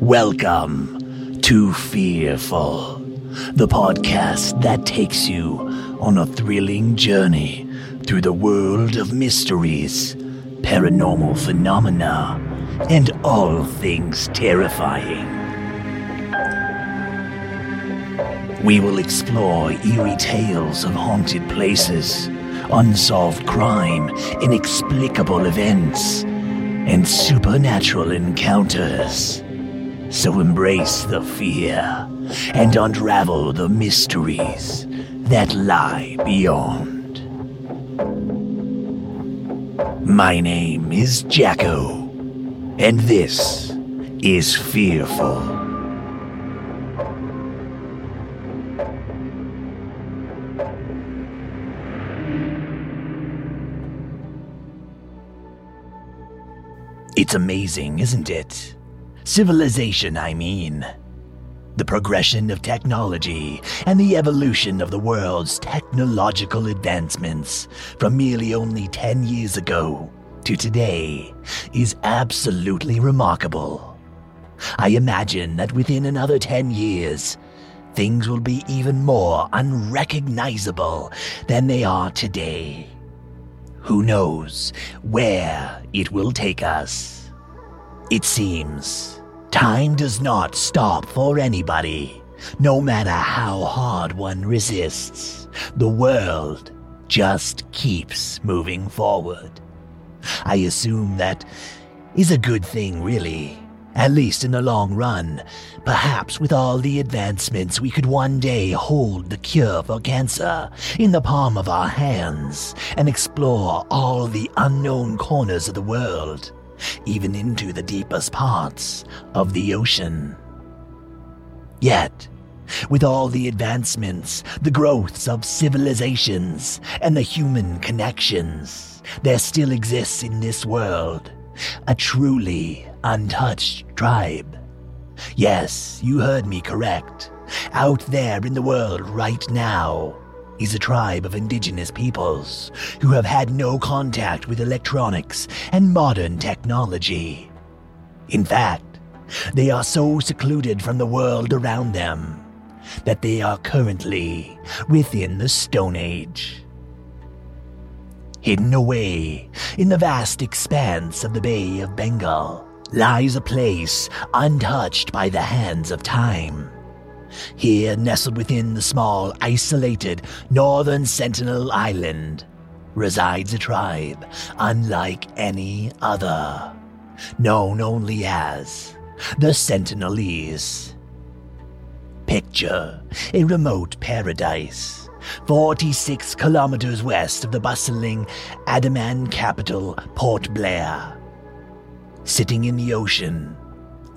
Welcome to Fearful, the podcast that takes you on a thrilling journey through the world of mysteries, paranormal phenomena, and all things terrifying. We will explore eerie tales of haunted places, unsolved crime, inexplicable events, and supernatural encounters. So embrace the fear and unravel the mysteries that lie beyond. My name is Jacko, and this is Fearful. It's amazing, isn't it? Civilization, I mean. The progression of technology and the evolution of the world's technological advancements from merely only 10 years ago to today is absolutely remarkable. I imagine that within another 10 years, things will be even more unrecognizable than they are today. Who knows where it will take us? It seems time does not stop for anybody. No matter how hard one resists, the world just keeps moving forward. I assume that is a good thing, really. At least in the long run. Perhaps with all the advancements, we could one day hold the cure for cancer in the palm of our hands and explore all the unknown corners of the world, even into the deepest parts of the ocean. Yet, with all the advancements, the growths of civilizations, and the human connections, there still exists in this world a truly untouched tribe. Yes, you heard me correct. Out there in the world right now is a tribe of indigenous peoples who have had no contact with electronics and modern technology. In fact, they are so secluded from the world around them that they are currently within the Stone Age. Hidden away in the vast expanse of the Bay of Bengal lies a place untouched by the hands of time. Here, nestled within the small, isolated northern Sentinel Island, resides a tribe unlike any other, known only as the Sentinelese. Picture a remote paradise 46 kilometers west of the bustling Andaman capital, Port Blair. Sitting in the ocean,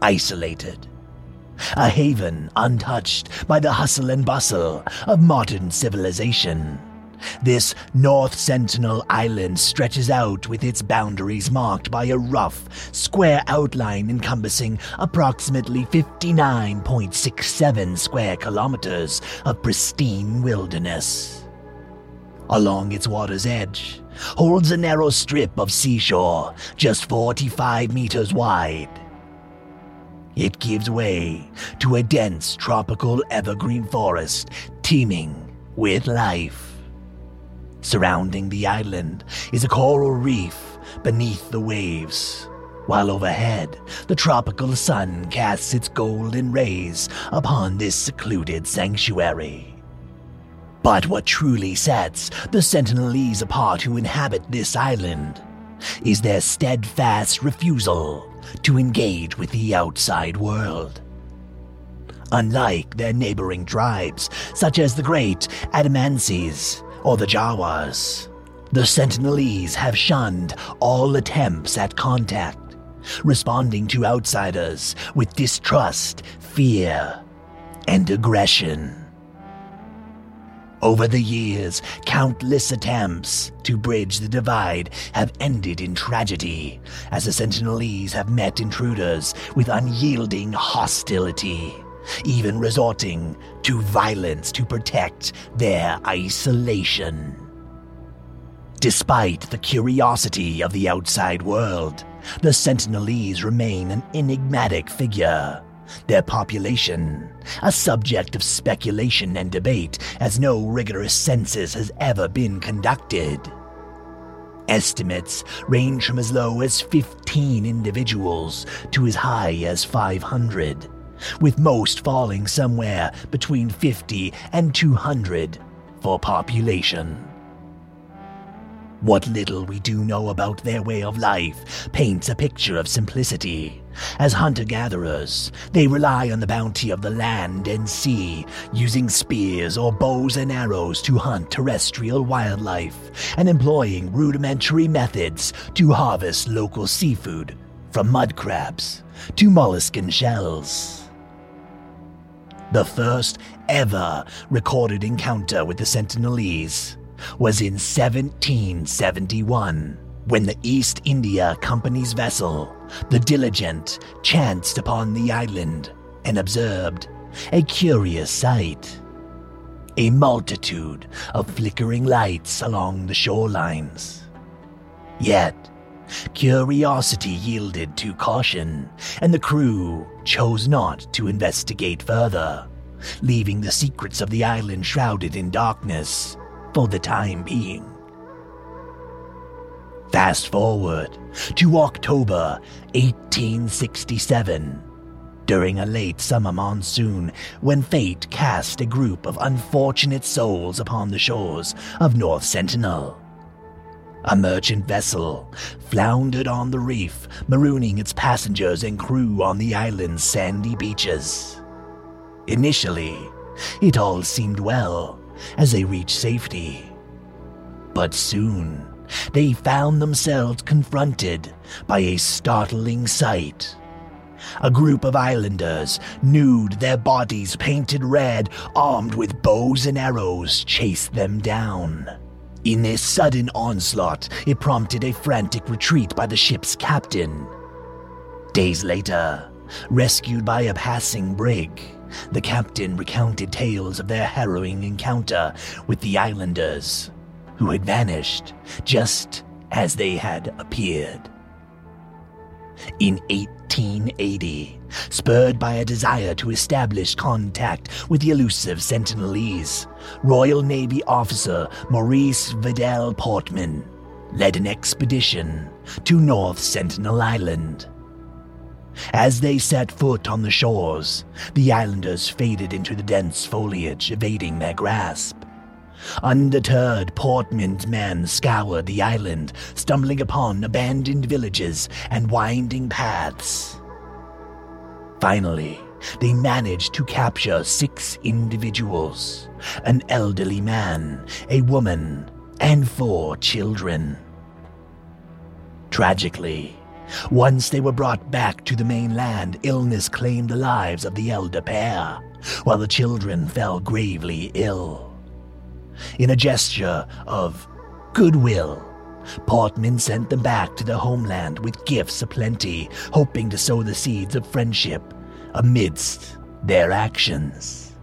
isolated. A haven untouched by the hustle and bustle of modern civilization. This North Sentinel Island stretches out with its boundaries marked by a rough, square outline encompassing approximately 59.67 square kilometers of pristine wilderness. Along its water's edge holds a narrow strip of seashore just 45 meters wide. It gives way to a dense tropical evergreen forest teeming with life. Surrounding the island is a coral reef beneath the waves, while overhead the tropical sun casts its golden rays upon this secluded sanctuary. But what truly sets the Sentinelese apart who inhabit this island is their steadfast refusal to engage with the outside world. unlike their neighboring tribes, such as the great Andamanese or the Jarawas. The Sentinelese have shunned all attempts at contact, responding to outsiders with distrust, fear, and aggression. Over the years, countless attempts to bridge the divide have ended in tragedy, as the Sentinelese have met intruders with unyielding hostility, even resorting to violence to protect their isolation. Despite the curiosity of the outside world, the Sentinelese remain an enigmatic figure their population, a subject of speculation and debate as no rigorous census has ever been conducted. Estimates range from as low as 15 individuals to as high as 500, with most falling somewhere between 50 and 200 for population. What little we do know about their way of life paints a picture of simplicity. As hunter gatherers, they rely on the bounty of the land and sea, using spears or bows and arrows to hunt terrestrial wildlife, and employing rudimentary methods to harvest local seafood, from mud crabs to molluscan shells. The first ever recorded encounter with the Sentinelese was in 1771 when the East India Company's vessel, the Diligent, chanced upon the island and observed a curious sight. A multitude of flickering lights along the shorelines. Yet, curiosity yielded to caution, and the crew chose not to investigate further, leaving the secrets of the island shrouded in darkness for the time being. Fast forward to October 1867, during a late summer monsoon when fate cast a group of unfortunate souls upon the shores of North Sentinel. A merchant vessel floundered on the reef, marooning its passengers and crew on the island's sandy beaches. Initially, it all seemed well as they reached safety. But soon, they found themselves confronted by a startling sight. A group of islanders, nude, their bodies painted red, armed with bows and arrows, chased them down. In this sudden onslaught, it prompted a frantic retreat by the ship's captain. Days later, rescued by a passing brig, the captain recounted tales of their harrowing encounter with the islanders, who had vanished just as they had appeared. In 1880, spurred by a desire to establish contact with the elusive Sentinelese, Royal Navy officer Maurice Vidal Portman led an expedition to North Sentinel Island as they set foot on the shores, the islanders faded into the dense foliage, evading their grasp. Undeterred, Portman's men scoured the island, stumbling upon abandoned villages and winding paths. Finally, they managed to capture six individuals an elderly man, a woman, and four children. Tragically, once they were brought back to the mainland, illness claimed the lives of the elder pair, while the children fell gravely ill. In a gesture of goodwill, Portman sent them back to their homeland with gifts aplenty, hoping to sow the seeds of friendship amidst their actions.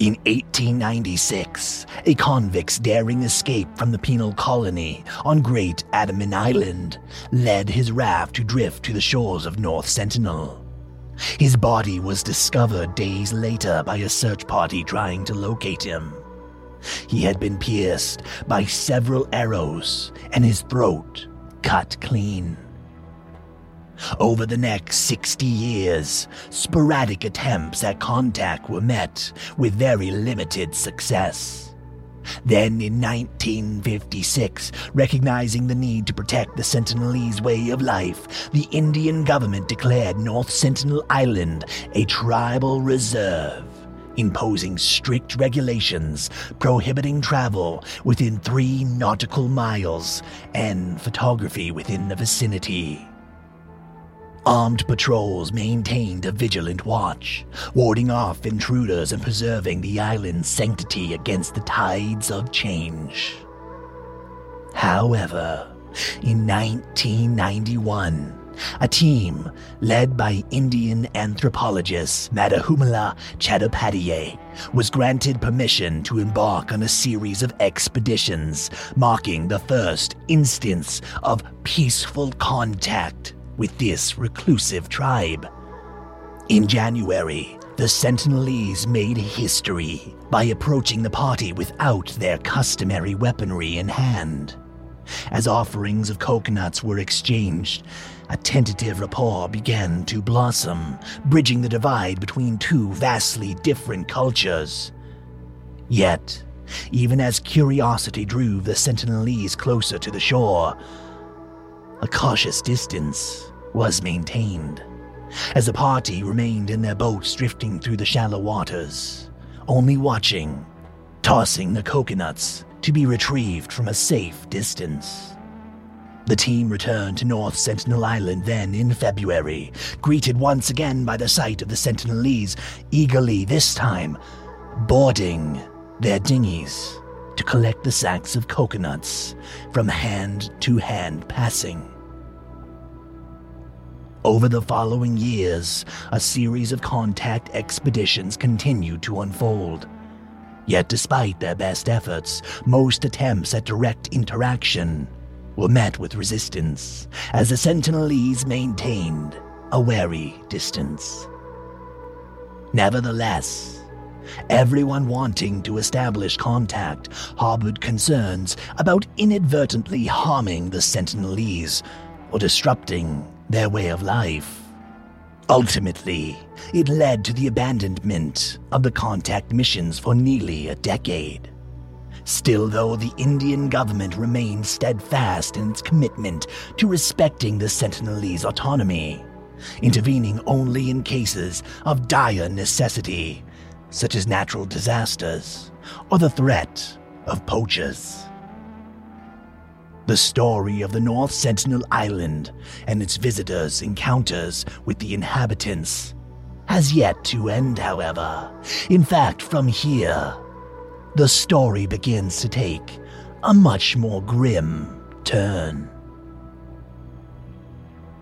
In 1896, a convict's daring escape from the penal colony on Great Andaman Island led his raft to drift to the shores of North Sentinel. His body was discovered days later by a search party trying to locate him. He had been pierced by several arrows and his throat cut clean. Over the next 60 years, sporadic attempts at contact were met with very limited success. Then in 1956, recognizing the need to protect the Sentinelese way of life, the Indian government declared North Sentinel Island a tribal reserve, imposing strict regulations prohibiting travel within three nautical miles and photography within the vicinity. Armed patrols maintained a vigilant watch, warding off intruders and preserving the island's sanctity against the tides of change. However, in 1991, a team led by Indian anthropologist Madhumala Chattopadhyay was granted permission to embark on a series of expeditions, marking the first instance of peaceful contact with this reclusive tribe. In January, the Sentinelese made history by approaching the party without their customary weaponry in hand. As offerings of coconuts were exchanged, a tentative rapport began to blossom, bridging the divide between two vastly different cultures. Yet, even as curiosity drew the Sentinelese closer to the shore, a cautious distance was maintained, as the party remained in their boats drifting through the shallow waters, only watching, tossing the coconuts to be retrieved from a safe distance. The team returned to North Sentinel Island then in February, greeted once again by the sight of the Sentinelese, eagerly this time boarding their dinghies to collect the sacks of coconuts from hand to hand passing. Over the following years, a series of contact expeditions continued to unfold. Yet, despite their best efforts, most attempts at direct interaction were met with resistance, as the Sentinelese maintained a wary distance. Nevertheless, everyone wanting to establish contact harbored concerns about inadvertently harming the Sentinelese or disrupting their way of life. Ultimately, it led to the abandonment of the contact missions for nearly a decade. Still, though, the Indian government remained steadfast in its commitment to respecting the Sentinelese autonomy, intervening only in cases of dire necessity, such as natural disasters or the threat of poachers. The story of the North Sentinel Island and its visitors' encounters with the inhabitants has yet to end, however. In fact, from here, the story begins to take a much more grim turn.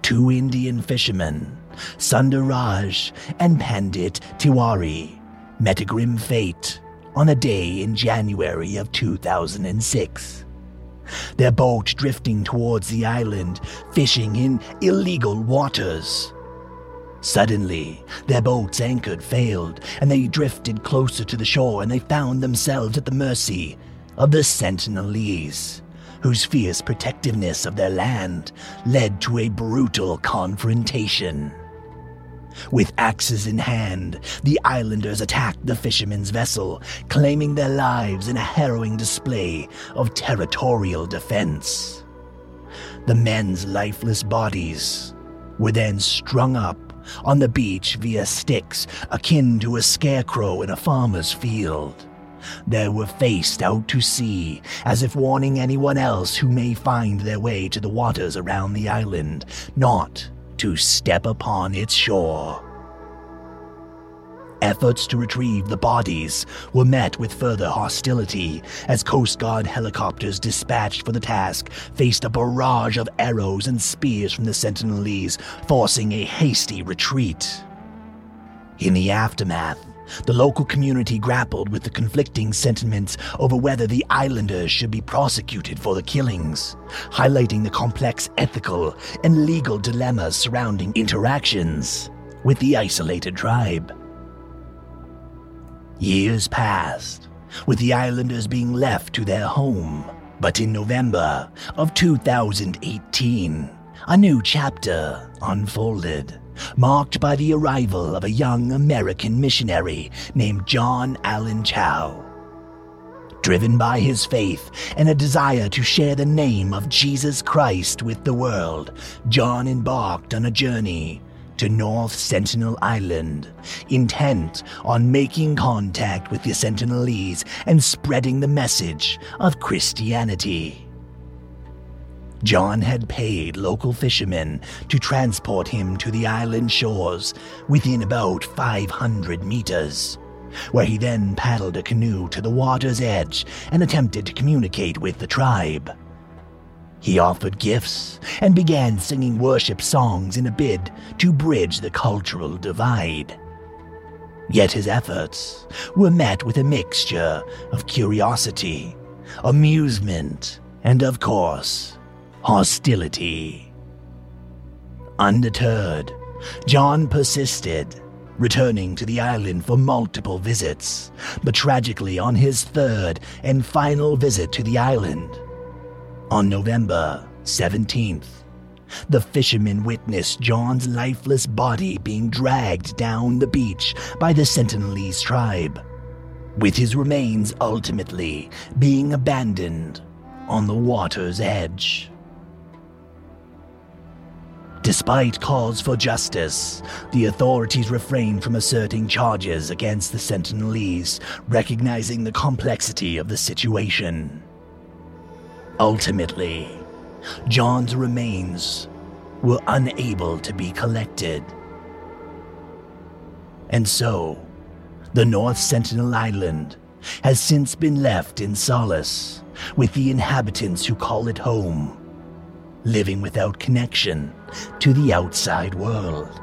Two Indian fishermen, Sundaraj and Pandit Tiwari, met a grim fate on a day in January of 2006 their boat drifting towards the island, fishing in illegal waters. Suddenly, their boat's anchor failed, and they drifted closer to the shore, and they found themselves at the mercy of the Sentinelese, whose fierce protectiveness of their land led to a brutal confrontation. With axes in hand, the islanders attacked the fishermen's vessel, claiming their lives in a harrowing display of territorial defense. The men's lifeless bodies were then strung up on the beach via sticks akin to a scarecrow in a farmer's field. They were faced out to sea, as if warning anyone else who may find their way to the waters around the island not to step upon its shore. Efforts to retrieve the bodies were met with further hostility as Coast Guard helicopters dispatched for the task faced a barrage of arrows and spears from the Sentinelese, forcing a hasty retreat. In the aftermath, the local community grappled with the conflicting sentiments over whether the islanders should be prosecuted for the killings, highlighting the complex ethical and legal dilemmas surrounding interactions with the isolated tribe. Years passed, with the islanders being left to their home. But in November of 2018, a new chapter unfolded marked by the arrival of a young American missionary named John Allen Chau. Driven by his faith and a desire to share the name of Jesus Christ with the world, John embarked on a journey to North Sentinel Island, intent on making contact with the Sentinelese and spreading the message of Christianity. John had paid local fishermen to transport him to the island shores within about 500 meters, where he then paddled a canoe to the water's edge and attempted to communicate with the tribe. He offered gifts and began singing worship songs in a bid to bridge the cultural divide. Yet his efforts were met with a mixture of curiosity, amusement, and of course, hostility. Undeterred, John persisted, returning to the island for multiple visits, but tragically on his third and final visit to the island, on November 17th, the fishermen witnessed John's lifeless body being dragged down the beach by the Sentinelese tribe, with his remains ultimately being abandoned on the water's edge. Despite calls for justice, the authorities refrained from asserting charges against the Sentinelese, recognizing the complexity of the situation. Ultimately, John's remains were unable to be collected. And so, the North Sentinel Island has since been left in solace with the inhabitants who call it home, living without connection to the outside world.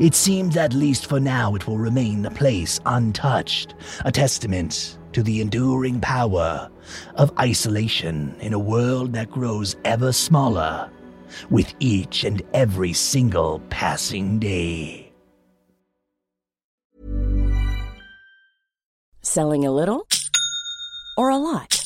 It seems at least for now it will remain the place untouched, a testament to the enduring power of isolation in a world that grows ever smaller with each and every single passing day. Selling a little or a lot?